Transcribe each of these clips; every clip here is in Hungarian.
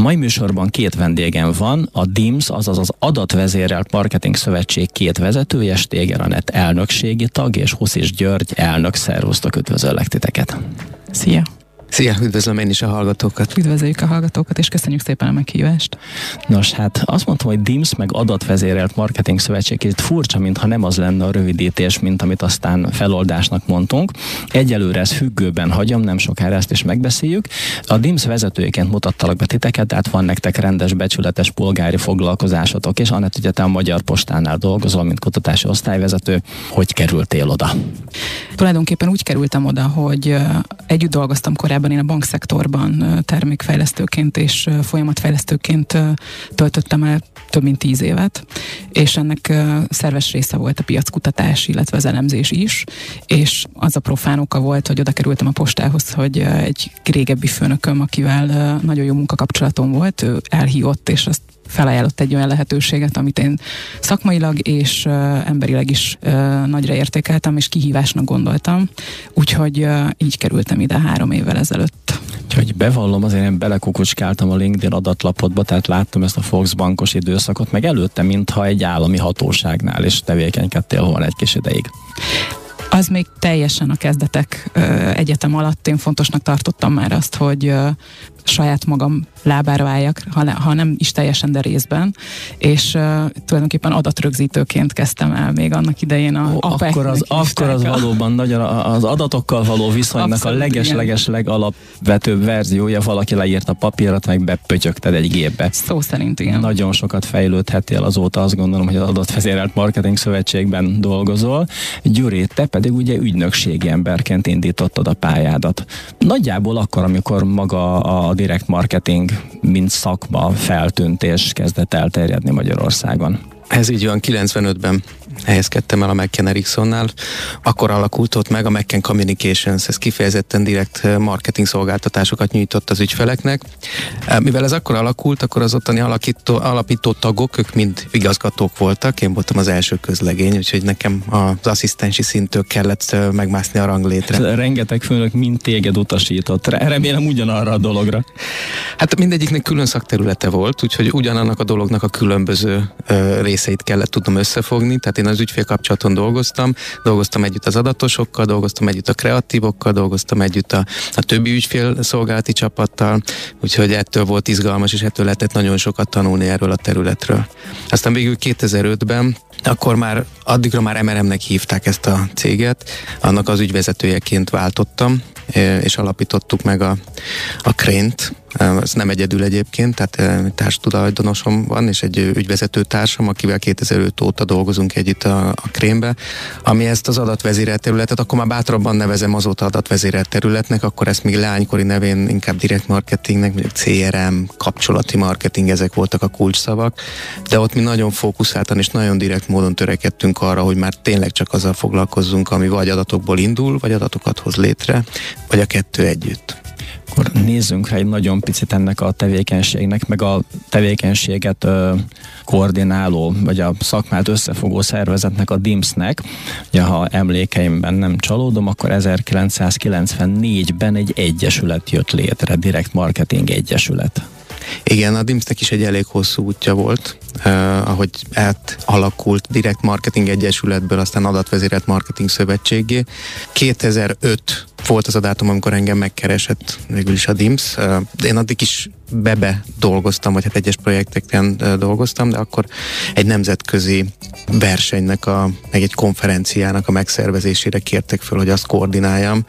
A mai műsorban két vendégem van, a DIMS, azaz az Adatvezérelt Marketing Szövetség két vezetője, Stéger Anett elnökségi tag, és Huszis György elnök. Szervusztok, üdvözöllek titeket! Szia! Szia, üdvözlöm én is a hallgatókat. Üdvözöljük a hallgatókat, és köszönjük szépen a meghívást. Nos, hát azt mondtam, hogy DIMS meg adatvezérelt marketing szövetség kicsit furcsa, mintha nem az lenne a rövidítés, mint amit aztán feloldásnak mondtunk. Egyelőre ez függőben hagyom, nem sokára ezt is megbeszéljük. A DIMS vezetőjeként mutattalak be titeket, tehát van nektek rendes, becsületes polgári foglalkozásotok, és Anett, ugye te a Magyar Postánál dolgozol, mint kutatási osztályvezető. Hogy kerültél oda? Tulajdonképpen úgy kerültem oda, hogy együtt dolgoztam korábban korábban én a bankszektorban termékfejlesztőként és folyamatfejlesztőként töltöttem el több mint tíz évet, és ennek szerves része volt a piackutatás, illetve az elemzés is, és az a profán oka volt, hogy oda kerültem a postához, hogy egy régebbi főnököm, akivel nagyon jó munkakapcsolatom volt, ő elhívott, és azt felajánlott egy olyan lehetőséget, amit én szakmailag és emberileg is nagyra értékeltem, és kihívásnak gondoltam. Úgyhogy így kerültem ide három évvel ezelőtt. Úgyhogy bevallom, azért én belekukucskáltam a LinkedIn adatlapodba, tehát láttam ezt a Volksbankos időszakot, meg előtte, mintha egy állami hatóságnál is tevékenykedtél volna egy kis ideig. Az még teljesen a kezdetek egyetem alatt én fontosnak tartottam már azt, hogy saját magam lábára álljak, ha, ha nem is teljesen, de részben, és uh, tulajdonképpen adatrögzítőként kezdtem el még annak idején a Ó, Akkor az, akkor az valóban nagyon az adatokkal való viszonynak Abszolút, a leges-leges legalapvetőbb verziója, valaki leírta papírat, meg bepötyögted egy gépbe. Szó szerint, igen. Nagyon sokat fejlődhettél azóta, azt gondolom, hogy az adatvezérelt marketing szövetségben dolgozol. Gyuri, te pedig ugye ügynökségi emberként indítottad a pályádat. Nagyjából akkor, amikor maga a direkt marketing, mint szakma feltűnt és kezdett elterjedni Magyarországon. Ez így van, 95-ben helyezkedtem el a McKen Ericssonnál, akkor alakult ott meg a McKen Communications, ez kifejezetten direkt eh, marketing szolgáltatásokat nyújtott az ügyfeleknek. Eh, mivel ez akkor alakult, akkor az ottani alakító, alapító tagok, ők mind igazgatók voltak, én voltam az első közlegény, úgyhogy nekem az asszisztensi szintől kellett eh, megmászni a ranglétre. Rengeteg főnök mind téged utasított, remélem ugyanarra a dologra. Hát mindegyiknek külön szakterülete volt, úgyhogy ugyanannak a dolognak a különböző részeit kellett tudnom összefogni, tehát én az ügyfélkapcsolaton dolgoztam, dolgoztam együtt az adatosokkal, dolgoztam együtt a kreatívokkal, dolgoztam együtt a, a többi ügyfél szolgálati csapattal, úgyhogy ettől volt izgalmas, és ettől lehetett nagyon sokat tanulni erről a területről. Aztán végül 2005-ben, akkor már addigra már MRM-nek hívták ezt a céget, annak az ügyvezetőjeként váltottam, és alapítottuk meg a, a Krént, ez nem egyedül egyébként, tehát társtulajdonosom van, és egy ügyvezető társam, akivel 2005 óta dolgozunk együtt a, a Krémbe, ami ezt az adatvezérelt területet, akkor már bátrabban nevezem azóta adatvezérelt területnek, akkor ezt még leánykori nevén inkább direkt marketingnek, mondjuk CRM, kapcsolati marketing, ezek voltak a kulcsszavak, de ott mi nagyon fókuszáltan és nagyon direkt módon törekedtünk arra, hogy már tényleg csak azzal foglalkozzunk, ami vagy adatokból indul, vagy adatokat hoz létre, vagy a kettő együtt. Akkor nézzünk rá egy nagyon picit ennek a tevékenységnek, meg a tevékenységet ö, koordináló, vagy a szakmát összefogó szervezetnek, a DIMS-nek. Ugye, ha emlékeimben nem csalódom, akkor 1994-ben egy egyesület jött létre, Direct Marketing Egyesület. Igen, a DIMS-nek is egy elég hosszú útja volt, uh, ahogy átalakult direkt marketing egyesületből, aztán adatvezérelt marketing szövetségé. 2005 volt az a dátum, amikor engem megkeresett végül is a DIMS. Én addig is bebe dolgoztam, vagy hát egyes projekteken dolgoztam, de akkor egy nemzetközi versenynek, a, meg egy konferenciának a megszervezésére kértek föl, hogy azt koordináljam.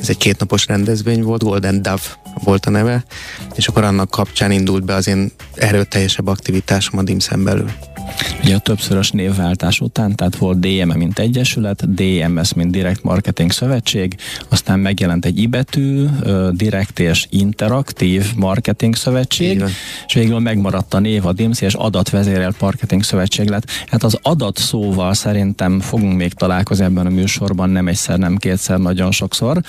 Ez egy kétnapos rendezvény volt, Golden Dove volt a neve, és akkor annak kapcsán indult be az én erőteljesebb aktivitásom a DIMS-en belül. Ugye a többszörös névváltás után, tehát volt DM e mint egyesület, DMS mint Direct Marketing Szövetség, aztán megjelent egy ibetű, Direct és Interaktív Marketing Szövetség, Igen. és végül megmaradt a név a DIMS és Adatvezérelt Marketing Szövetség lett. Hát az adat szóval szerintem fogunk még találkozni ebben a műsorban, nem egyszer, nem kétszer, nagyon sokszor,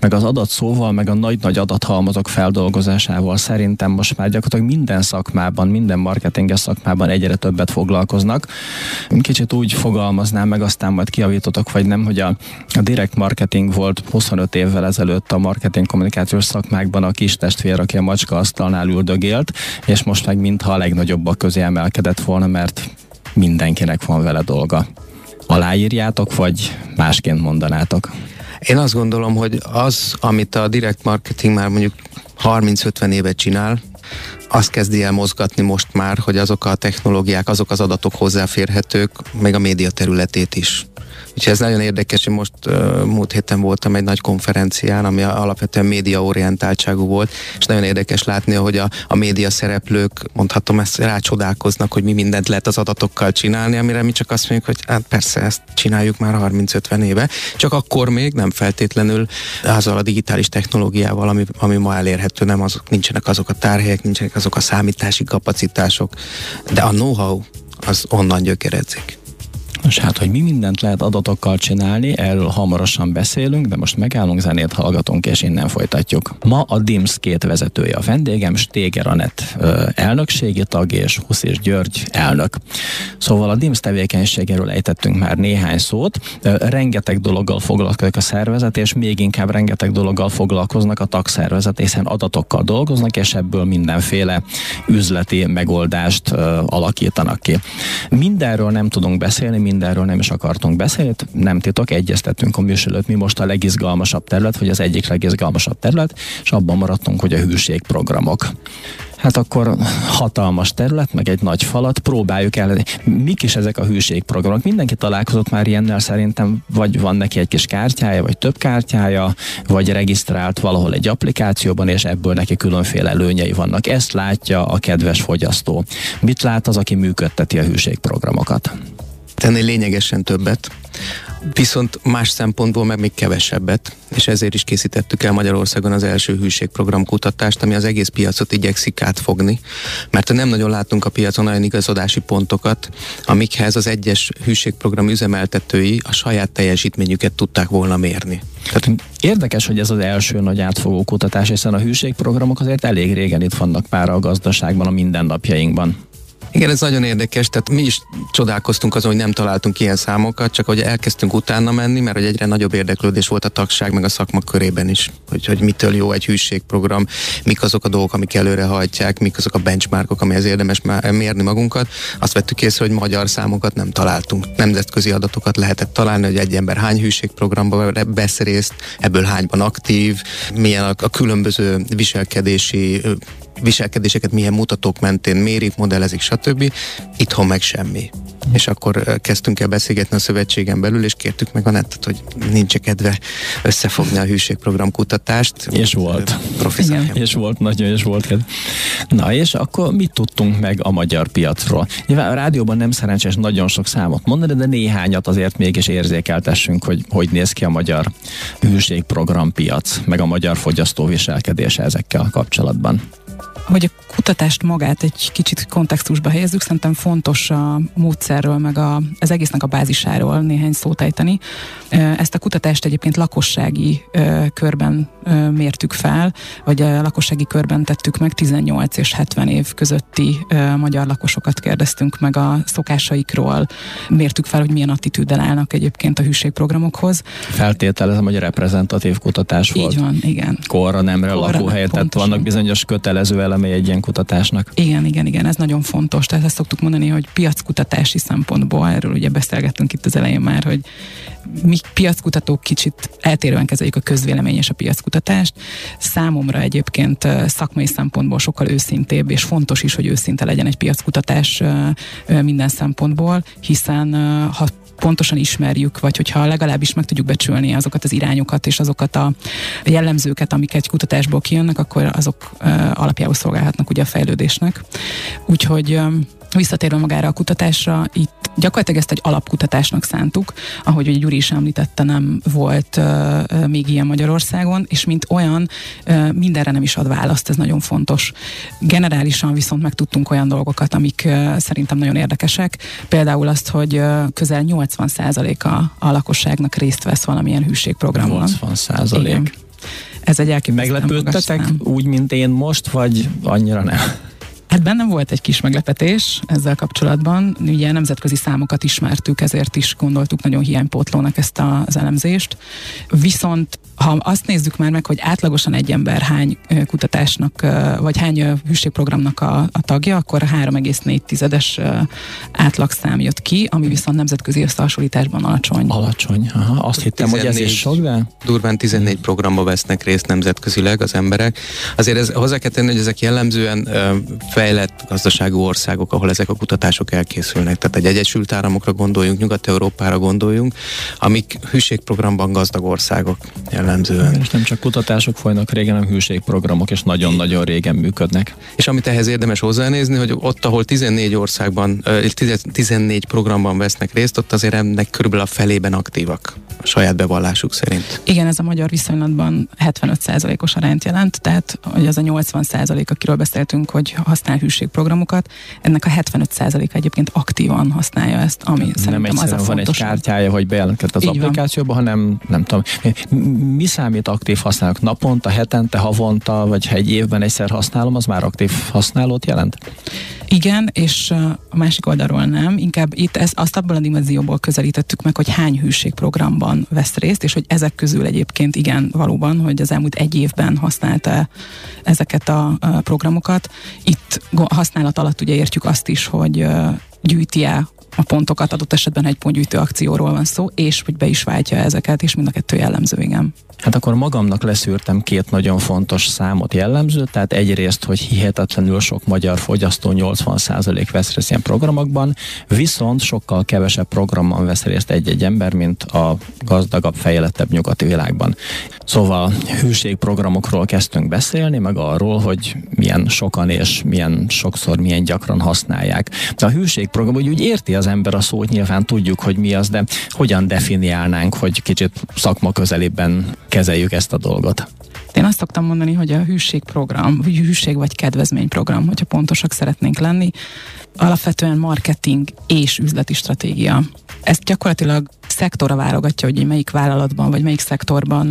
meg az adat szóval, meg a nagy-nagy adathalmazok feldolgozásával szerintem most már gyakorlatilag minden szakmában, minden marketinges szakmában egyre többet foglalkozunk foglalkoznak. Kicsit úgy fogalmaznám meg, aztán majd kiavítotok, vagy nem, hogy a, a direct marketing volt 25 évvel ezelőtt a marketing kommunikációs szakmákban a kis testvér, aki a macska asztalnál üldögélt, és most meg mintha a legnagyobbak közé emelkedett volna, mert mindenkinek van vele dolga. Aláírjátok, vagy másként mondanátok? Én azt gondolom, hogy az, amit a direct marketing már mondjuk 30-50 évet csinál, azt kezdi el mozgatni most már, hogy azok a technológiák, azok az adatok hozzáférhetők, meg a média területét is. Úgyhogy ez nagyon érdekes, hogy most múlt héten voltam egy nagy konferencián, ami alapvetően médiaorientáltságú volt, és nagyon érdekes látni, hogy a, a média szereplők, mondhatom ezt, rácsodálkoznak, hogy mi mindent lehet az adatokkal csinálni, amire mi csak azt mondjuk, hogy hát persze, ezt csináljuk már 30-50 éve, csak akkor még nem feltétlenül azzal a digitális technológiával, ami, ami ma elérhető, nem azok, nincsenek azok a tárhelyek, nincsenek azok a számítási kapacitások, de a know-how az onnan gyökeredzik. Nos hát, hogy mi mindent lehet adatokkal csinálni, erről hamarosan beszélünk, de most megállunk, zenét hallgatunk, és innen folytatjuk. Ma a DIMS két vezetője a vendégem, Stéger Anett elnökségi tag és Huszis György elnök. Szóval a DIMS tevékenységéről ejtettünk már néhány szót. Rengeteg dologgal foglalkozik a szervezet, és még inkább rengeteg dologgal foglalkoznak a tagszervezet, hiszen adatokkal dolgoznak, és ebből mindenféle üzleti megoldást alakítanak ki. Mindenről nem tudunk beszélni, mindenről nem is akartunk beszélni, nem titok, egyeztettünk a műsor mi most a legizgalmasabb terület, vagy az egyik legizgalmasabb terület, és abban maradtunk, hogy a hűségprogramok. Hát akkor hatalmas terület, meg egy nagy falat, próbáljuk el. Mik is ezek a hűségprogramok? Mindenki találkozott már ilyennel szerintem, vagy van neki egy kis kártyája, vagy több kártyája, vagy regisztrált valahol egy applikációban, és ebből neki különféle előnyei vannak. Ezt látja a kedves fogyasztó. Mit lát az, aki működteti a hűségprogramokat? Tenni lényegesen többet, viszont más szempontból meg még kevesebbet, és ezért is készítettük el Magyarországon az első hűségprogram kutatást, ami az egész piacot igyekszik átfogni, mert nem nagyon látunk a piacon olyan igazodási pontokat, amikhez az egyes hűségprogram üzemeltetői a saját teljesítményüket tudták volna mérni. Tehát érdekes, hogy ez az első nagy átfogó kutatás, hiszen a hűségprogramok azért elég régen itt vannak már a gazdaságban, a mindennapjainkban. Igen, ez nagyon érdekes, tehát mi is csodálkoztunk azon, hogy nem találtunk ilyen számokat, csak hogy elkezdtünk utána menni, mert hogy egyre nagyobb érdeklődés volt a tagság meg a szakma körében is, hogy, hogy mitől jó egy hűségprogram, mik azok a dolgok, amik előre hajtják, mik azok a benchmarkok, amihez érdemes mérni magunkat. Azt vettük észre, hogy magyar számokat nem találtunk. Nemzetközi adatokat lehetett találni, hogy egy ember hány hűségprogramba vesz részt, ebből hányban aktív, milyen a, a különböző viselkedési viselkedéseket milyen mutatók mentén mérik, modellezik, stb. Itthon meg semmi. És akkor kezdtünk el beszélgetni a szövetségen belül, és kértük meg a netet, hogy nincs kedve összefogni a hűségprogram kutatást. És volt. Igen. És volt, nagyon és volt kedve. Na és akkor mit tudtunk meg a magyar piacról? Nyilván a rádióban nem szerencsés nagyon sok számot mondani, de néhányat azért mégis érzékeltessünk, hogy hogy néz ki a magyar hűségprogram piac, meg a magyar fogyasztó viselkedése ezekkel kapcsolatban hogy a kutatást magát egy kicsit kontextusba helyezzük, szerintem fontos a módszerről, meg a, az egésznek a bázisáról néhány szót ejteni. Ezt a kutatást egyébként lakossági körben mértük fel, vagy a lakossági körben tettük meg, 18 és 70 év közötti magyar lakosokat kérdeztünk meg a szokásaikról, mértük fel, hogy milyen attitűddel állnak egyébként a hűségprogramokhoz. Feltételezem, hogy reprezentatív kutatás volt. Így van, igen. Korra, nemre, lakóhelyet, tehát vannak bizonyos kötelező elemei egy ilyen kutatásnak. Igen, igen, igen, ez nagyon fontos. Tehát ezt szoktuk mondani, hogy piackutatási szempontból, erről ugye beszélgettünk itt az elején már, hogy mi piackutatók kicsit eltérően kezeljük a közvélemény és a piackutatást. Számomra egyébként szakmai szempontból sokkal őszintébb, és fontos is, hogy őszinte legyen egy piackutatás minden szempontból, hiszen ha pontosan ismerjük, vagy hogyha legalábbis meg tudjuk becsülni azokat az irányokat és azokat a jellemzőket, amik egy kutatásból kijönnek, akkor azok alapjául szolgálhatnak ugye a fejlődésnek. Úgyhogy visszatérve magára a kutatásra, itt gyakorlatilag ezt egy alapkutatásnak szántuk, ahogy ugye Gyuri is említette, nem volt uh, még ilyen Magyarországon, és mint olyan uh, mindenre nem is ad választ, ez nagyon fontos. Generálisan viszont megtudtunk olyan dolgokat, amik uh, szerintem nagyon érdekesek, például azt, hogy uh, közel 80%-a a lakosságnak részt vesz valamilyen hűségprogramon. 80%? Ez egy elképesztő Meglepődtetek úgy, mint én most, vagy annyira nem? Hát bennem volt egy kis meglepetés ezzel kapcsolatban. Ugye nemzetközi számokat ismertük, ezért is gondoltuk nagyon hiánypótlónak ezt az elemzést. Viszont ha azt nézzük már meg, hogy átlagosan egy ember hány kutatásnak, vagy hány hűségprogramnak a, a tagja, akkor 3,4 tizedes átlagszám jött ki, ami viszont nemzetközi összehasonlításban alacsony. Alacsony, aha. Azt hittem, 14, hogy ez is sok, de... Durván 14 programba vesznek részt nemzetközileg az emberek. Azért ez, hozzá kell tenni, hogy ezek jellemzően fejlett gazdaságú országok, ahol ezek a kutatások elkészülnek. Tehát egy Egyesült Államokra gondoljunk, Nyugat-Európára gondoljunk, amik hűségprogramban gazdag országok jellemzően. És nem csak kutatások folynak régen, hanem hűségprogramok, és nagyon-nagyon régen működnek. És amit ehhez érdemes hozzánézni, hogy ott, ahol 14 országban, 14 programban vesznek részt, ott azért ennek körülbelül a felében aktívak a saját bevallásuk szerint. Igen, ez a magyar viszonylatban 75%-os arányt jelent, tehát hogy az a 80% akiről beszéltünk, hogy használ hűségprogramokat, ennek a 75% egyébként aktívan használja ezt, ami nem szerintem az a van egy kártyája, hogy bejelentkezett az Így applikációba, van. hanem nem tudom, mi számít aktív használók? Naponta, hetente, havonta, vagy ha egy évben egyszer használom, az már aktív használót jelent? Igen, és a másik oldalról nem. Inkább itt ezt, azt abban a dimenzióból közelítettük meg, hogy hány hűségprogramban vesz részt, és hogy ezek közül egyébként igen, valóban, hogy az elmúlt egy évben használta ezeket a, programokat. Itt használat alatt ugye értjük azt is, hogy gyűjti-e a pontokat, adott esetben egy pontgyűjtő akcióról van szó, és hogy be is váltja ezeket, és mind a kettő jellemző, igen. Hát akkor magamnak leszűrtem két nagyon fontos számot jellemző, tehát egyrészt, hogy hihetetlenül sok magyar fogyasztó 80% vesz részt ilyen programokban, viszont sokkal kevesebb programban vesz részt egy-egy ember, mint a gazdagabb, fejlettebb nyugati világban. Szóval hűségprogramokról kezdtünk beszélni, meg arról, hogy milyen sokan és milyen sokszor, milyen gyakran használják. De a hűségprogram úgy, úgy érti az ember a szót, nyilván tudjuk, hogy mi az, de hogyan definiálnánk, hogy kicsit szakma közelében kezeljük ezt a dolgot? Én azt szoktam mondani, hogy a hűségprogram, hűség vagy kedvezményprogram, hogyha pontosak szeretnénk lenni, alapvetően marketing és üzleti stratégia. Ezt gyakorlatilag szektora válogatja, hogy melyik vállalatban vagy melyik szektorban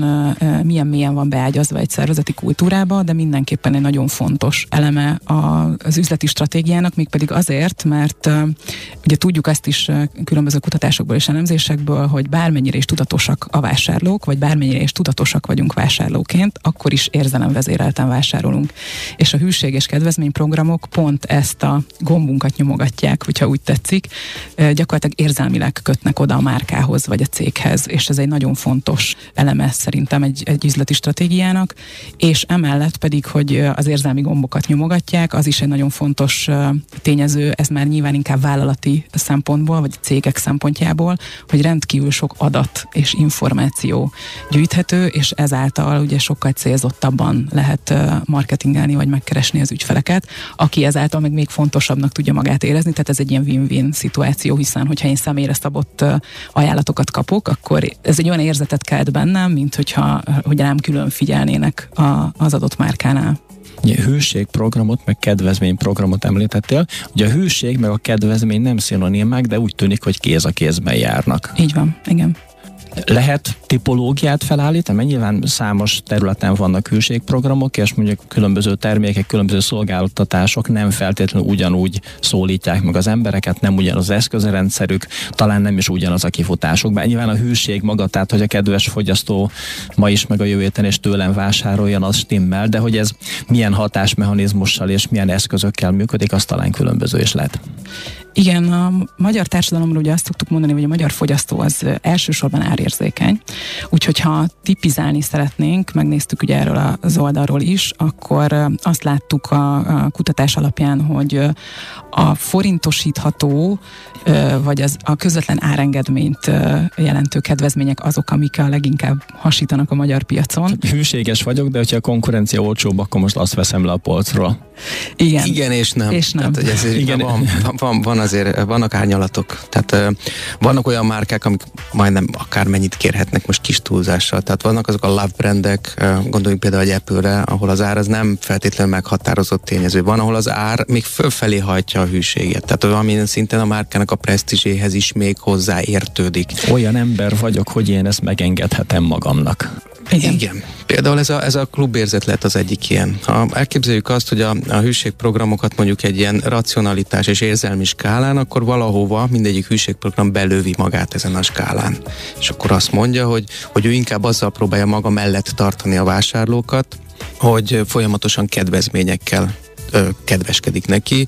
milyen mélyen van beágyazva egy szervezeti kultúrába, de mindenképpen egy nagyon fontos eleme az üzleti stratégiának, mégpedig azért, mert ugye tudjuk ezt is különböző kutatásokból és elemzésekből, hogy bármennyire is tudatosak a vásárlók, vagy bármennyire is tudatosak vagyunk vásárlóként, akkor is érzelemvezérelten vásárolunk. És a hűség és kedvezményprogramok pont ezt a gombunkat nyomogatják, hogyha úgy tetszik, gyakorlatilag érzelmileg kötnek oda a márkához célhoz, vagy a céghez, és ez egy nagyon fontos eleme szerintem egy, egy üzleti stratégiának, és emellett pedig, hogy az érzelmi gombokat nyomogatják, az is egy nagyon fontos tényező, ez már nyilván inkább vállalati szempontból, vagy cégek szempontjából, hogy rendkívül sok adat és információ gyűjthető, és ezáltal ugye sokkal célzottabban lehet marketingelni, vagy megkeresni az ügyfeleket, aki ezáltal meg még fontosabbnak tudja magát érezni, tehát ez egy ilyen win-win szituáció, hiszen hogyha én személyre szabott ajánlat adatokat kapok, akkor ez egy olyan érzetet kelt bennem, mint hogyha hogy rám külön figyelnének a, az adott márkánál. Ugye hűségprogramot, meg kedvezményprogramot említettél. Ugye a hűség meg a kedvezmény nem szinonimák, de úgy tűnik, hogy kéz a kézben járnak. Így van, igen. Lehet tipológiát felállítani, mert nyilván számos területen vannak hűségprogramok, és mondjuk különböző termékek, különböző szolgáltatások nem feltétlenül ugyanúgy szólítják meg az embereket, nem ugyanaz az eszközrendszerük, talán nem is ugyanaz a kifutásuk. Bár nyilván a hűség maga, tehát hogy a kedves fogyasztó ma is meg a jövő héten és tőlem vásároljon, az stimmel, de hogy ez milyen hatásmechanizmussal és milyen eszközökkel működik, az talán különböző is lehet. Igen, a magyar társadalomról ugye azt szoktuk mondani, hogy a magyar fogyasztó az elsősorban árérzékeny. Úgyhogy ha tipizálni szeretnénk, megnéztük ugye erről az oldalról is, akkor azt láttuk a, a kutatás alapján, hogy a forintosítható, vagy az a közvetlen árengedményt jelentő kedvezmények azok, amik a leginkább hasítanak a magyar piacon. Hűséges vagyok, de hogyha a konkurencia olcsóbb, akkor most azt veszem le a polcról. Igen. Igen és nem. És nem. Tehát, ez Igen. Van, van, van azért, vannak árnyalatok. Tehát vannak olyan márkák, amik majdnem akármennyit kérhetnek most kis túlzással. Tehát vannak azok a love brandek, gondoljunk például egy Apple-re, ahol az ár az nem feltétlenül meghatározott tényező. Van, ahol az ár még fölfelé hajtja a hűséget. Tehát valamilyen szinten a márkának a presztízséhez is még hozzáértődik. Olyan ember vagyok, hogy én ezt megengedhetem magamnak Igen. Igen. Például ez a, ez a klubérzet lett az egyik ilyen. Ha elképzeljük azt, hogy a, a hűségprogramokat mondjuk egy ilyen racionalitás és érzelmi skálán, akkor valahova mindegyik hűségprogram belővi magát ezen a skálán. És akkor azt mondja, hogy, hogy ő inkább azzal próbálja maga mellett tartani a vásárlókat, hogy folyamatosan kedvezményekkel kedveskedik neki.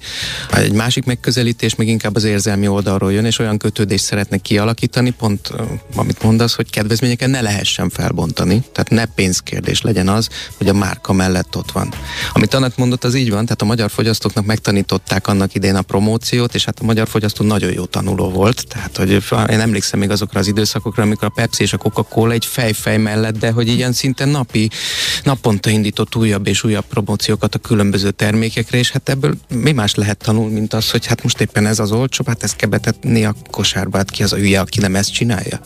Egy másik megközelítés még inkább az érzelmi oldalról jön, és olyan kötődést szeretne kialakítani, pont amit mondasz, hogy kedvezményeken ne lehessen felbontani, tehát ne pénzkérdés legyen az, hogy a márka mellett ott van. Amit Anett mondott, az így van, tehát a magyar fogyasztóknak megtanították annak idén a promóciót, és hát a magyar fogyasztó nagyon jó tanuló volt, tehát hogy én emlékszem még azokra az időszakokra, amikor a Pepsi és a Coca-Cola egy fejfej mellett, de hogy ilyen szinte napi, naponta indított újabb és újabb promóciókat a különböző termék termékekre, és hát ebből mi más lehet tanulni, mint az, hogy hát most éppen ez az olcsó, hát ezt kell betetni a kosárba, hát ki az a hülye, aki nem ezt csinálja.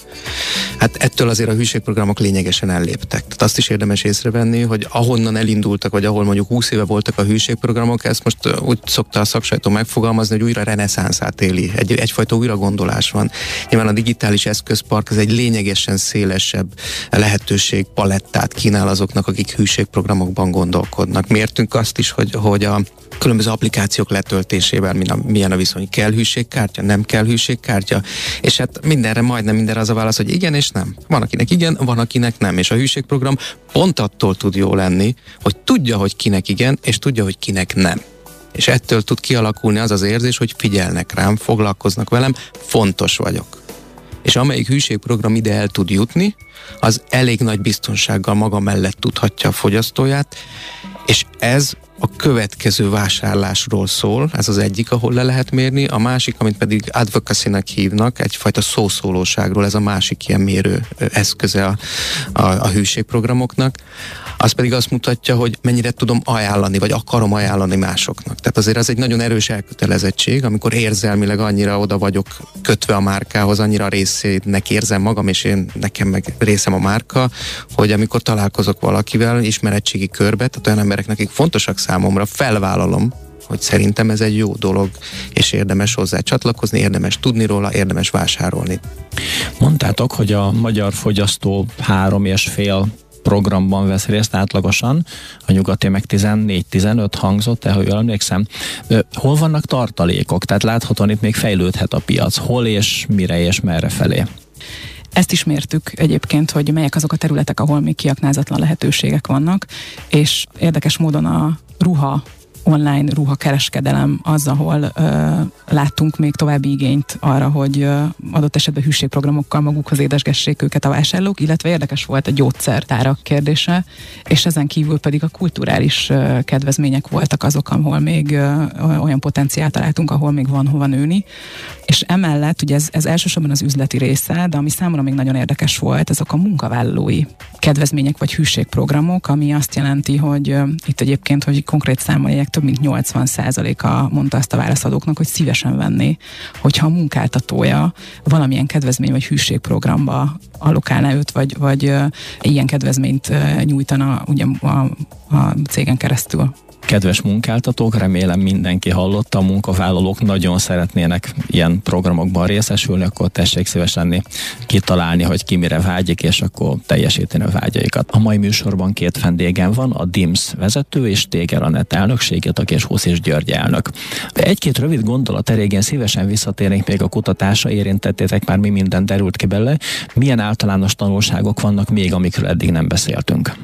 Hát ettől azért a hűségprogramok lényegesen elléptek. Tehát azt is érdemes észrevenni, hogy ahonnan elindultak, vagy ahol mondjuk 20 éve voltak a hűségprogramok, ezt most úgy szokta a szaksajtó megfogalmazni, hogy újra reneszánszát éli. Egy, egyfajta újra gondolás van. Nyilván a digitális eszközpark ez egy lényegesen szélesebb lehetőség palettát kínál azoknak, akik hűségprogramokban gondolkodnak. Mértünk azt is, hogy, hogy a különböző applikációk letöltésével milyen a viszony. Kell hűségkártya, nem kell hűségkártya, és hát mindenre, majdnem mindenre az a válasz, hogy igen és nem. Van akinek igen, van akinek nem, és a hűségprogram pont attól tud jó lenni, hogy tudja, hogy kinek igen, és tudja, hogy kinek nem. És ettől tud kialakulni az az érzés, hogy figyelnek rám, foglalkoznak velem, fontos vagyok. És amelyik hűségprogram ide el tud jutni, az elég nagy biztonsággal maga mellett tudhatja a fogyasztóját, és ez a következő vásárlásról szól, ez az egyik, ahol le lehet mérni, a másik, amit pedig advocacy hívnak, egyfajta szószólóságról, ez a másik ilyen mérő eszköze a, a, a hűségprogramoknak az pedig azt mutatja, hogy mennyire tudom ajánlani, vagy akarom ajánlani másoknak. Tehát azért az egy nagyon erős elkötelezettség, amikor érzelmileg annyira oda vagyok kötve a márkához, annyira részének érzem magam, és én nekem meg részem a márka, hogy amikor találkozok valakivel ismeretségi körbe, tehát olyan embereknek, akik fontosak számomra, felvállalom, hogy szerintem ez egy jó dolog, és érdemes hozzá csatlakozni, érdemes tudni róla, érdemes vásárolni. Mondtátok, hogy a magyar fogyasztó három és fél programban vesz részt átlagosan, a nyugati meg 14-15 hangzott, el, hogy jól emlékszem. Hol vannak tartalékok? Tehát láthatóan itt még fejlődhet a piac. Hol és mire és merre felé? Ezt is mértük egyébként, hogy melyek azok a területek, ahol még kiaknázatlan lehetőségek vannak, és érdekes módon a ruha online ruhakereskedelem az, ahol ö, láttunk még további igényt arra, hogy ö, adott esetben hűségprogramokkal magukhoz édesgessék őket a vásárlók, illetve érdekes volt a gyógyszertárak kérdése, és ezen kívül pedig a kulturális ö, kedvezmények voltak azok, ahol még ö, olyan potenciált találtunk, ahol még van hova nőni. És emellett, ugye ez, ez elsősorban az üzleti része, de ami számomra még nagyon érdekes volt, ezek a munkavállalói kedvezmények vagy hűségprogramok, ami azt jelenti, hogy uh, itt egyébként, hogy konkrét számolják, több mint 80%-a mondta azt a válaszadóknak, hogy szívesen venné, hogyha a munkáltatója valamilyen kedvezmény vagy hűségprogramba allokálná őt, vagy, vagy ilyen kedvezményt nyújtana ugye a, a cégen keresztül kedves munkáltatók, remélem mindenki hallotta, a munkavállalók nagyon szeretnének ilyen programokban részesülni, akkor tessék szíves lenni kitalálni, hogy ki mire vágyik, és akkor teljesíteni a vágyaikat. A mai műsorban két vendégem van, a DIMS vezető és Téger Anett elnökségét, és Husz és György elnök. Egy-két rövid gondolat erégén szívesen visszatérnénk még a kutatásra, érintettétek már mi minden derült ki belőle. Milyen általános tanulságok vannak még, amikről eddig nem beszéltünk?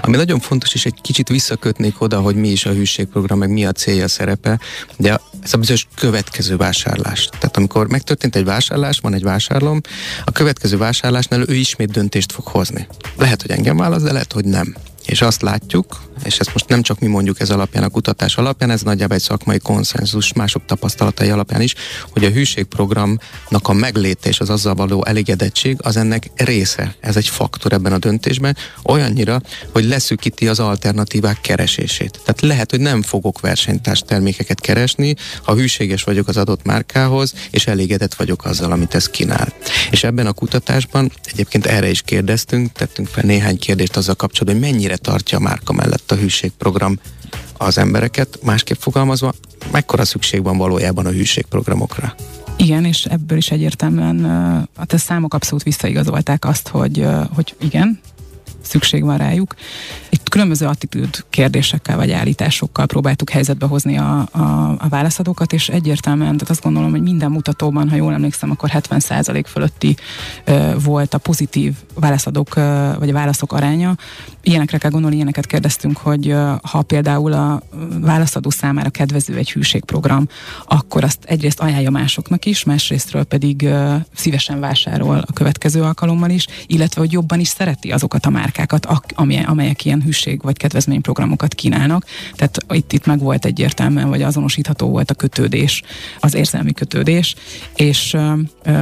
Ami nagyon fontos, és egy kicsit visszakötnék oda, hogy mi is a hűségprogram, meg mi a célja, szerepe, de ez a bizonyos következő vásárlás. Tehát amikor megtörtént egy vásárlás, van egy vásárlom, a következő vásárlásnál ő ismét döntést fog hozni. Lehet, hogy engem válasz, de lehet, hogy nem. És azt látjuk, és ezt most nem csak mi mondjuk ez alapján, a kutatás alapján, ez nagyjából egy szakmai konszenzus, mások tapasztalatai alapján is, hogy a hűségprogramnak a megléte és az azzal való elégedettség az ennek része. Ez egy faktor ebben a döntésben, olyannyira, hogy leszűkíti az alternatívák keresését. Tehát lehet, hogy nem fogok versenytárs termékeket keresni, ha hűséges vagyok az adott márkához, és elégedett vagyok azzal, amit ez kínál. És ebben a kutatásban egyébként erre is kérdeztünk, tettünk fel néhány kérdést azzal kapcsolatban, hogy mennyire mennyire tartja a márka mellett a hűségprogram az embereket, másképp fogalmazva, mekkora szükség van valójában a hűségprogramokra? Igen, és ebből is egyértelműen a te számok abszolút visszaigazolták azt, hogy, hogy igen, szükség van rájuk. Itt különböző attitűd kérdésekkel vagy állításokkal próbáltuk helyzetbe hozni a, a, a válaszadókat, és egyértelműen, tehát azt gondolom, hogy minden mutatóban, ha jól emlékszem, akkor 70% fölötti ö, volt a pozitív válaszadók, ö, vagy a válaszok aránya. Ilyenekre kell gondolni, ilyeneket kérdeztünk, hogy ö, ha például a válaszadó számára kedvező egy hűségprogram, akkor azt egyrészt ajánlja másoknak is, másrésztről pedig ö, szívesen vásárol a következő alkalommal is, illetve hogy jobban is szereti azokat a márkákat, amelyek, amelyek ilyen hűség vagy kedvezményprogramokat kínálnak. Tehát itt, itt meg volt egyértelműen, vagy azonosítható volt a kötődés, az érzelmi kötődés, és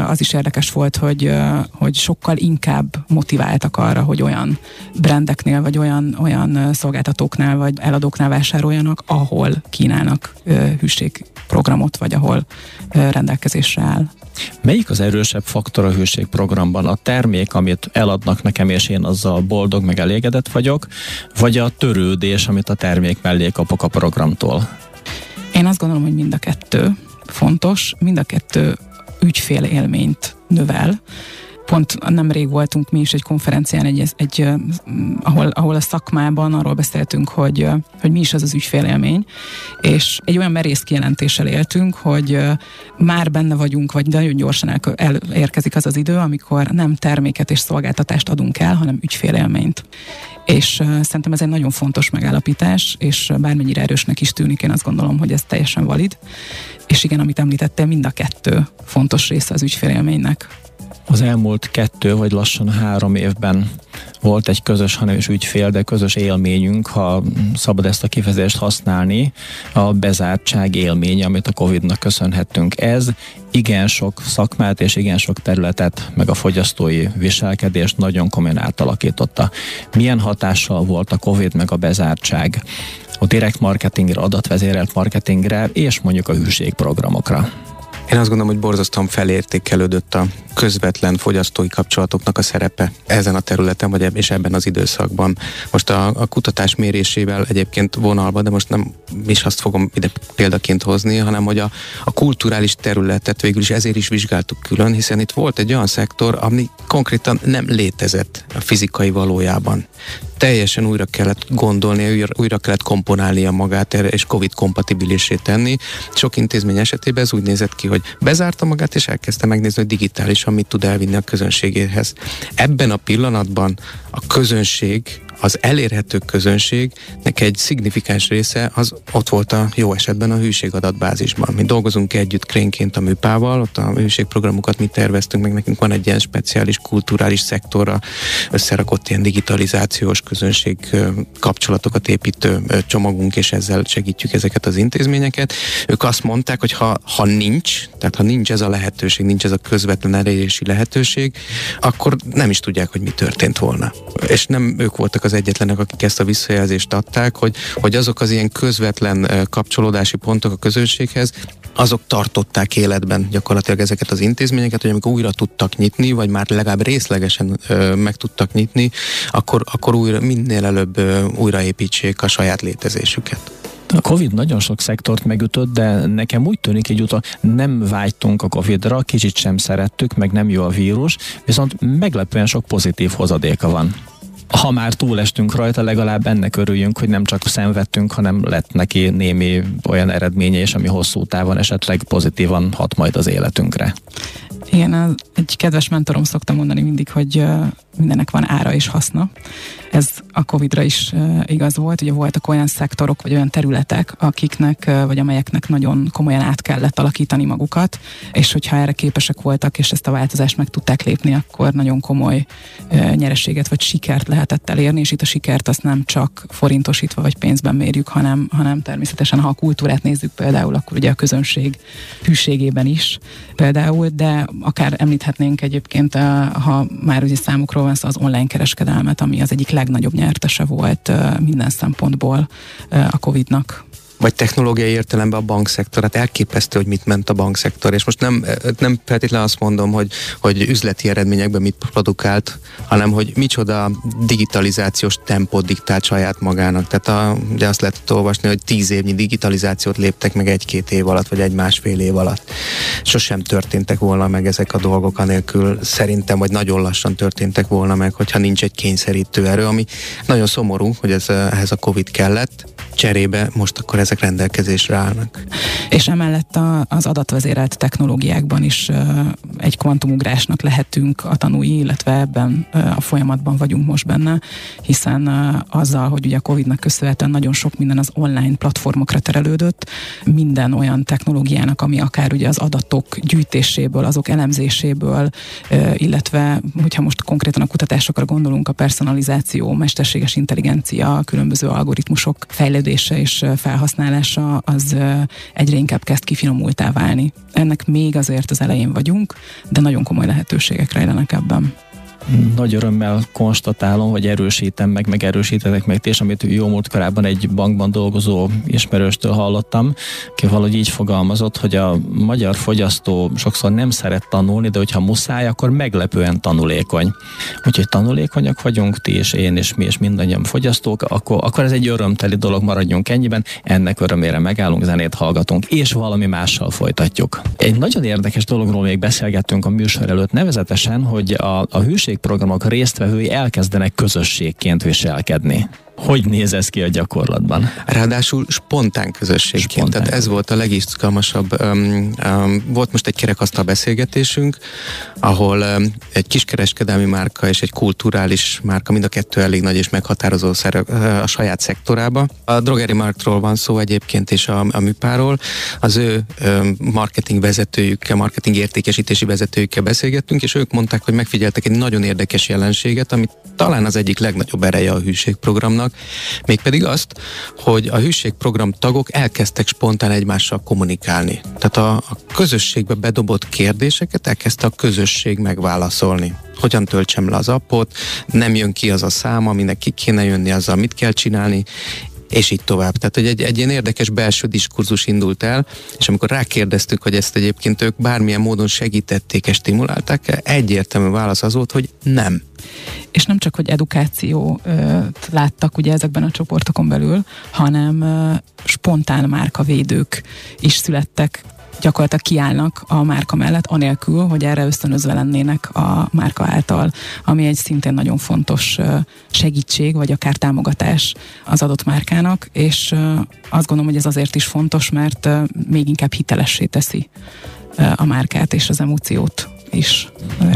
az is érdekes volt, hogy, hogy sokkal inkább motiváltak arra, hogy olyan brendeknél, vagy olyan, olyan szolgáltatóknál, vagy eladóknál vásároljanak, ahol kínálnak hűségprogramot, vagy ahol rendelkezésre áll. Melyik az erősebb faktor a hűségprogramban? A termék, amit eladnak nekem, és én azzal boldog, meg elégedett vagyok, vagy a törődés, amit a termék mellé kapok a programtól? Én azt gondolom, hogy mind a kettő fontos, mind a kettő ügyfél élményt növel pont nemrég voltunk mi is egy konferencián, egy, egy, ahol, ahol a szakmában arról beszéltünk, hogy, hogy mi is az az ügyfélélmény, és egy olyan merész kijelentéssel éltünk, hogy már benne vagyunk, vagy nagyon gyorsan el, elérkezik az az idő, amikor nem terméket és szolgáltatást adunk el, hanem ügyfélélményt. És szerintem ez egy nagyon fontos megállapítás, és bármennyire erősnek is tűnik, én azt gondolom, hogy ez teljesen valid. És igen, amit említettél, mind a kettő fontos része az ügyfélélménynek. Az elmúlt kettő vagy lassan három évben volt egy közös, hanem is ügyfél, de közös élményünk, ha szabad ezt a kifejezést használni, a bezártság élménye, amit a Covid-nak köszönhettünk. Ez igen sok szakmát és igen sok területet, meg a fogyasztói viselkedést nagyon komolyan átalakította. Milyen hatással volt a Covid meg a bezártság a direkt marketingre, adatvezérelt marketingre és mondjuk a hűségprogramokra? Én azt gondolom, hogy borzasztóan felértékelődött a közvetlen fogyasztói kapcsolatoknak a szerepe ezen a területen, vagy és ebben az időszakban. Most a, a kutatás mérésével egyébként vonalba, de most nem is azt fogom ide példaként hozni, hanem hogy a, a kulturális területet végül is ezért is vizsgáltuk külön, hiszen itt volt egy olyan szektor, ami konkrétan nem létezett a fizikai valójában teljesen újra kellett gondolni, újra, újra kellett komponálnia magát erre, és Covid kompatibilisé tenni. Sok intézmény esetében ez úgy nézett ki, hogy bezárta magát, és elkezdte megnézni, hogy digitálisan mit tud elvinni a közönségéhez. Ebben a pillanatban a közönség az elérhető közönségnek egy szignifikáns része az ott volt a jó esetben a hűségadatbázisban. Mi dolgozunk együtt krénként a műpával, ott a hűségprogramokat mi terveztünk, meg nekünk van egy ilyen speciális kulturális szektorra összerakott ilyen digitalizációs közönség kapcsolatokat építő csomagunk, és ezzel segítjük ezeket az intézményeket. Ők azt mondták, hogy ha, ha nincs, tehát ha nincs ez a lehetőség, nincs ez a közvetlen elérési lehetőség, akkor nem is tudják, hogy mi történt volna. És nem ők voltak az egyetlenek, akik ezt a visszajelzést adták, hogy, hogy azok az ilyen közvetlen kapcsolódási pontok a közönséghez, azok tartották életben gyakorlatilag ezeket az intézményeket, hogy amikor újra tudtak nyitni, vagy már legalább részlegesen ö, meg tudtak nyitni, akkor, akkor újra, minél előbb ö, újraépítsék a saját létezésüket. A Covid nagyon sok szektort megütött, de nekem úgy tűnik egy utol, nem vágytunk a Covid-ra, kicsit sem szerettük, meg nem jó a vírus, viszont meglepően sok pozitív hozadéka van ha már túlestünk rajta, legalább ennek örüljünk, hogy nem csak szenvedtünk, hanem lett neki némi olyan eredménye is, ami hosszú távon esetleg pozitívan hat majd az életünkre. Igen, egy kedves mentorom szokta mondani mindig, hogy mindennek van ára és haszna. Ez a Covid-ra is igaz volt. Ugye voltak olyan szektorok, vagy olyan területek, akiknek, vagy amelyeknek nagyon komolyan át kellett alakítani magukat, és hogyha erre képesek voltak, és ezt a változást meg tudták lépni, akkor nagyon komoly nyereséget vagy sikert lehetett elérni, és itt a sikert azt nem csak forintosítva vagy pénzben mérjük, hanem, hanem természetesen, ha a kultúrát nézzük például, akkor ugye a közönség hűségében is például, de akár említhetnénk egyébként, ha már ugye számukról szó az online kereskedelmet, ami az egyik legnagyobb nyertese volt minden szempontból a Covid-nak vagy technológiai értelemben a bankszektor, hát elképesztő, hogy mit ment a bankszektor, és most nem, nem feltétlenül azt mondom, hogy, hogy üzleti eredményekben mit produkált, hanem hogy micsoda digitalizációs tempót diktált saját magának. Tehát a, ugye azt lehet olvasni, hogy tíz évnyi digitalizációt léptek meg egy-két év alatt, vagy egy másfél év alatt. sosem történtek volna meg ezek a dolgok anélkül, szerintem, vagy nagyon lassan történtek volna meg, hogyha nincs egy kényszerítő erő, ami nagyon szomorú, hogy ez, ehhez a Covid kellett, cserébe most akkor ezek rendelkezésre állnak. És emellett a, az adatvezérelt technológiákban is egy kvantumugrásnak lehetünk a tanúi, illetve ebben a folyamatban vagyunk most benne, hiszen azzal, hogy ugye a Covid-nak köszönhetően nagyon sok minden az online platformokra terelődött, minden olyan technológiának, ami akár ugye az adatok gyűjtéséből, azok elemzéséből, illetve hogyha most konkrétan a kutatásokra gondolunk, a personalizáció, mesterséges intelligencia, különböző algoritmusok fejlődése és felhasználása az egyre inkább kezd kifinomultá válni. Ennek még azért az elején vagyunk, de nagyon komoly lehetőségek rejlenek ebben nagy örömmel konstatálom, vagy erősítem meg, meg erősítetek meg, és amit jó múlt korábban egy bankban dolgozó ismerőstől hallottam, aki valahogy így fogalmazott, hogy a magyar fogyasztó sokszor nem szeret tanulni, de hogyha muszáj, akkor meglepően tanulékony. Úgyhogy tanulékonyak vagyunk, ti és én és mi és mindannyian fogyasztók, akkor, akkor ez egy örömteli dolog, maradjunk ennyiben, ennek örömére megállunk, zenét hallgatunk, és valami mással folytatjuk. Egy nagyon érdekes dologról még beszélgettünk a műsor előtt, nevezetesen, hogy a, a hűség közösségprogramok résztvevői elkezdenek közösségként viselkedni. Hogy néz ez ki a gyakorlatban? Ráadásul spontán közösségként. Spontán. Tehát ez volt a legizgalmasabb. Um, um, volt most egy kerekasztal beszélgetésünk, ahol um, egy kiskereskedelmi márka és egy kulturális márka, mind a kettő elég nagy és meghatározó szerep uh, a saját szektorába. A drogeri marktról van szó egyébként, és a, a műpáról. Az ő um, marketing vezetőjükkel, marketing értékesítési vezetőjükkel beszélgettünk, és ők mondták, hogy megfigyeltek egy nagyon érdekes jelenséget, amit talán az egyik legnagyobb ereje a hűségprogramnak, mégpedig azt, hogy a hűségprogram tagok elkezdtek spontán egymással kommunikálni. Tehát a, a közösségbe bedobott kérdéseket elkezdte a közösség megválaszolni. Hogyan töltsem le az appot, nem jön ki az a szám, aminek ki kéne jönni, azzal mit kell csinálni, és így tovább. Tehát, hogy egy, egy ilyen érdekes belső diskurzus indult el, és amikor rákérdeztük, hogy ezt egyébként ők bármilyen módon segítették és stimulálták, egyértelmű válasz az volt, hogy nem. És nem csak, hogy edukáció láttak ugye ezekben a csoportokon belül, hanem spontán márkavédők is születtek gyakorlatilag kiállnak a márka mellett, anélkül, hogy erre ösztönözve lennének a márka által, ami egy szintén nagyon fontos segítség, vagy akár támogatás az adott márkának, és azt gondolom, hogy ez azért is fontos, mert még inkább hitelessé teszi a márkát és az emóciót is.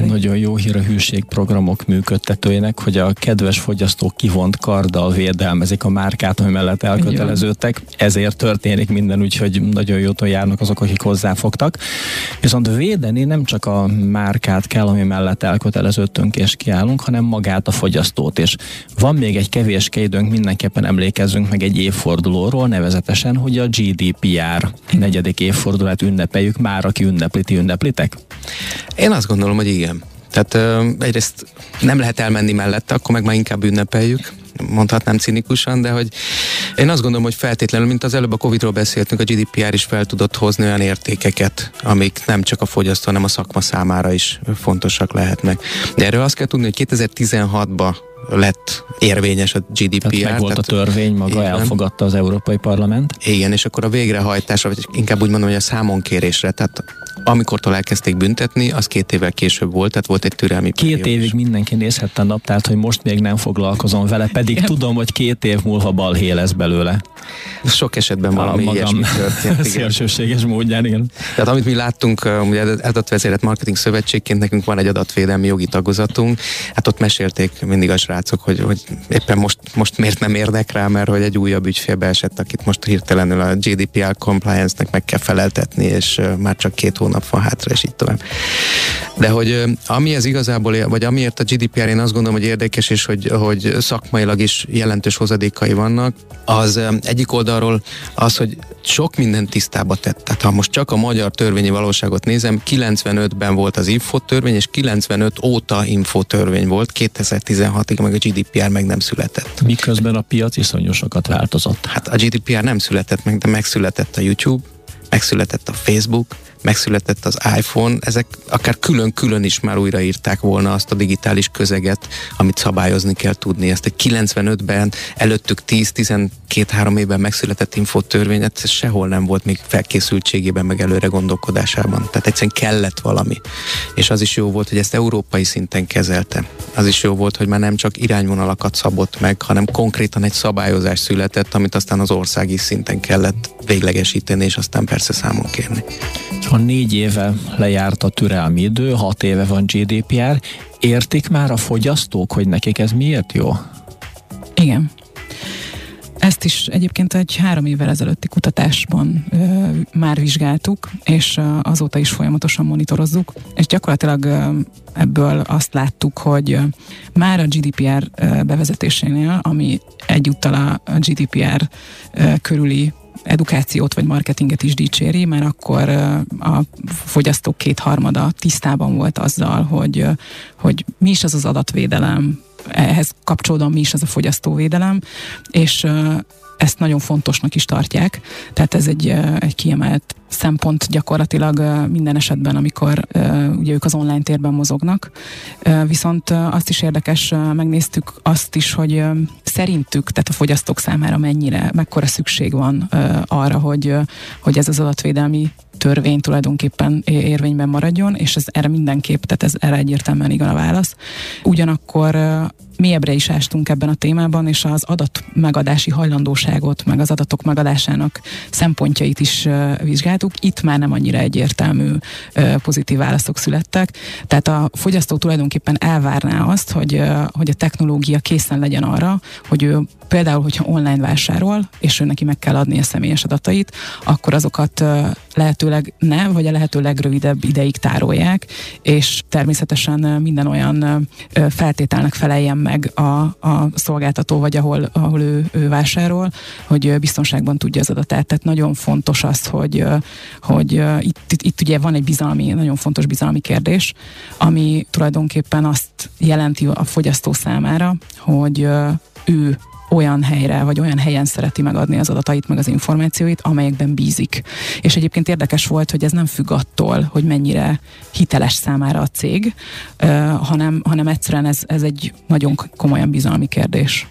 Nagyon jó hír a hűségprogramok működtetőjének, hogy a kedves fogyasztók kivont karddal védelmezik a márkát, ami mellett elköteleződtek. Ezért történik minden, úgyhogy nagyon jóton járnak azok, akik hozzáfogtak. Viszont védeni nem csak a márkát kell, ami mellett elköteleződtünk és kiállunk, hanem magát a fogyasztót. És van még egy kevés időnk, mindenképpen emlékezzünk meg egy évfordulóról, nevezetesen, hogy a GDPR negyedik évfordulát ünnepeljük. Már aki ünnepli, ti ünneplitek? Én azt gondolom, hogy igen. Tehát egyrészt nem lehet elmenni mellette, akkor meg már inkább ünnepeljük mondhatnám cinikusan, de hogy én azt gondolom, hogy feltétlenül, mint az előbb a Covid-ról beszéltünk, a GDPR is fel tudott hozni olyan értékeket, amik nem csak a fogyasztó, hanem a szakma számára is fontosak lehetnek. De erről azt kell tudni, hogy 2016-ban lett érvényes a GDPR. Tehát meg volt tehát, a törvény, maga igen. elfogadta az Európai Parlament. Igen, és akkor a végrehajtásra, vagy inkább úgy mondom, hogy a számonkérésre, tehát Amikortól elkezdték büntetni, az két évvel később volt, tehát volt egy türelmi Két periódus. évig mindenki nézhette a naptárt, hogy most még nem foglalkozom vele, pedig igen. tudom, hogy két év múlva balhé lesz belőle. Sok esetben valami magam ilyesmi történt. Szélsőséges módján, igen. Tehát amit mi láttunk, ugye adatvezérett marketing szövetségként nekünk van egy adatvédelmi jogi tagozatunk, hát ott mesélték mindig a srácok, hogy, hogy éppen most, most miért nem érnek rá, mert hogy egy újabb ügyfél beesett, akit most hirtelenül a GDPR compliance-nek meg kell feleltetni, és már csak két hónap van hátra, és így tovább. De hogy ami ez igazából, vagy amiért a GDPR én azt gondolom, hogy érdekes, és hogy, hogy szakmailag is jelentős hozadékai vannak, az egyik oldalról az, hogy sok minden tisztába tett. Tehát ha most csak a magyar törvényi valóságot nézem, 95-ben volt az infotörvény, és 95 óta infotörvény volt, 2016-ig meg a GDPR meg nem született. Miközben a piac iszonyú sokat változott. Hát a GDPR nem született meg, de megszületett a YouTube, megszületett a Facebook, megszületett az iPhone, ezek akár külön-külön is már újraírták volna azt a digitális közeget, amit szabályozni kell tudni. Ezt egy 95-ben, előttük 10-12-3 évben megszületett infotörvényet, ez sehol nem volt még felkészültségében, meg előre gondolkodásában. Tehát egyszerűen kellett valami. És az is jó volt, hogy ezt európai szinten kezelte. Az is jó volt, hogy már nem csak irányvonalakat szabott meg, hanem konkrétan egy szabályozás született, amit aztán az országi szinten kellett véglegesíteni, és aztán persze számon kérni. Ha négy éve lejárt a türelmi idő, hat éve van GDPR, értik már a fogyasztók, hogy nekik ez miért jó? Igen. Ezt is egyébként egy három évvel ezelőtti kutatásban ö, már vizsgáltuk, és ö, azóta is folyamatosan monitorozzuk, és gyakorlatilag ö, ebből azt láttuk, hogy ö, már a GDPR ö, bevezetésénél, ami egyúttal a GDPR ö, körüli edukációt vagy marketinget is dicséri, mert akkor a fogyasztók kétharmada tisztában volt azzal, hogy, hogy mi is az az adatvédelem, ehhez kapcsolódóan mi is az a fogyasztóvédelem, és ezt nagyon fontosnak is tartják. Tehát ez egy, egy kiemelt szempont gyakorlatilag minden esetben, amikor ugye ők az online térben mozognak. Viszont azt is érdekes, megnéztük azt is, hogy szerintük, tehát a fogyasztók számára mennyire, mekkora szükség van arra, hogy, hogy ez az adatvédelmi törvény tulajdonképpen érvényben maradjon, és ez erre mindenképp, tehát ez erre egyértelműen igen a válasz. Ugyanakkor mélyebbre is ástunk ebben a témában, és az adat megadási hajlandóságot, meg az adatok megadásának szempontjait is vizsgáltuk. Itt már nem annyira egyértelmű pozitív válaszok születtek. Tehát a fogyasztó tulajdonképpen elvárná azt, hogy, hogy a technológia készen legyen arra, hogy ő például, hogyha online vásárol, és ő neki meg kell adni a személyes adatait, akkor azokat lehetőleg ne, vagy a lehető legrövidebb ideig tárolják, és természetesen minden olyan feltételnek feleljen meg a, a szolgáltató, vagy ahol, ahol ő, ő vásárol, hogy biztonságban tudja az adatát. Tehát nagyon fontos az, hogy, hogy itt, itt, itt ugye van egy bizalmi, nagyon fontos bizalmi kérdés, ami tulajdonképpen azt jelenti a fogyasztó számára, hogy ő olyan helyre, vagy olyan helyen szereti megadni az adatait, meg az információit, amelyekben bízik. És egyébként érdekes volt, hogy ez nem függ attól, hogy mennyire hiteles számára a cég, hanem, hanem egyszerűen ez, ez egy nagyon komolyan bizalmi kérdés.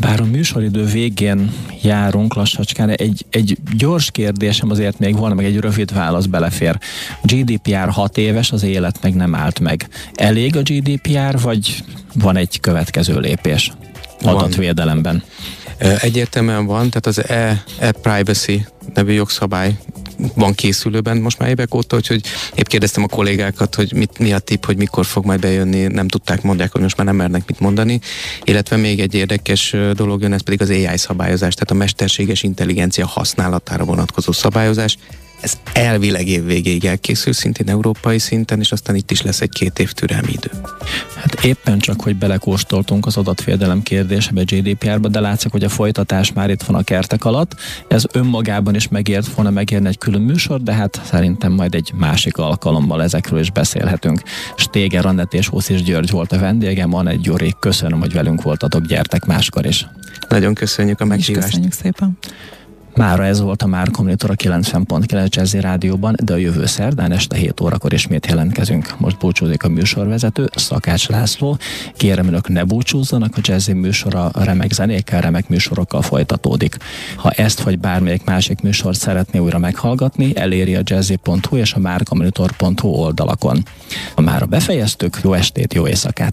Bár a műsoridő végén járunk lassacskán, egy, egy gyors kérdésem azért még van, meg egy rövid válasz belefér. GDPR 6 éves, az élet meg nem állt meg. Elég a GDPR, vagy van egy következő lépés? Adatvédelemben? Egyértelműen van, tehát az e-privacy nevű jogszabály van készülőben most már évek óta, úgyhogy épp kérdeztem a kollégákat, hogy mit, mi a tip, hogy mikor fog majd bejönni, nem tudták, mondják, hogy most már nem mernek mit mondani. Illetve még egy érdekes dolog jön, ez pedig az AI szabályozás, tehát a mesterséges intelligencia használatára vonatkozó szabályozás. Ez elvileg év végéig elkészül, szintén európai szinten, és aztán itt is lesz egy két év türelmi idő. Hát éppen csak, hogy belekóstoltunk az adatvédelem kérdésébe GDPR-ba, de látszik, hogy a folytatás már itt van a kertek alatt. Ez önmagában is megért volna megérni egy külön műsor, de hát szerintem majd egy másik alkalommal ezekről is beszélhetünk. Stéger Annett és Huszis György volt a vendégem, van egy Gyuri, köszönöm, hogy velünk voltatok, gyertek máskor is. Nagyon köszönjük a meghívást. Köszönjük szépen. Mára ez volt a Már Kommunitor a 90.9 Jazzy Rádióban, de a jövő szerdán este 7 órakor ismét jelentkezünk. Most búcsúzik a műsorvezető, Szakács László. Kérem önök ne búcsúzzanak, a Jazzy műsora remek zenékkel, remek műsorokkal folytatódik. Ha ezt vagy bármelyik másik műsort szeretné újra meghallgatni, eléri a jazzy.hu és a márkomonitor.hu oldalakon. Ha már befejeztük, jó estét, jó éjszakát!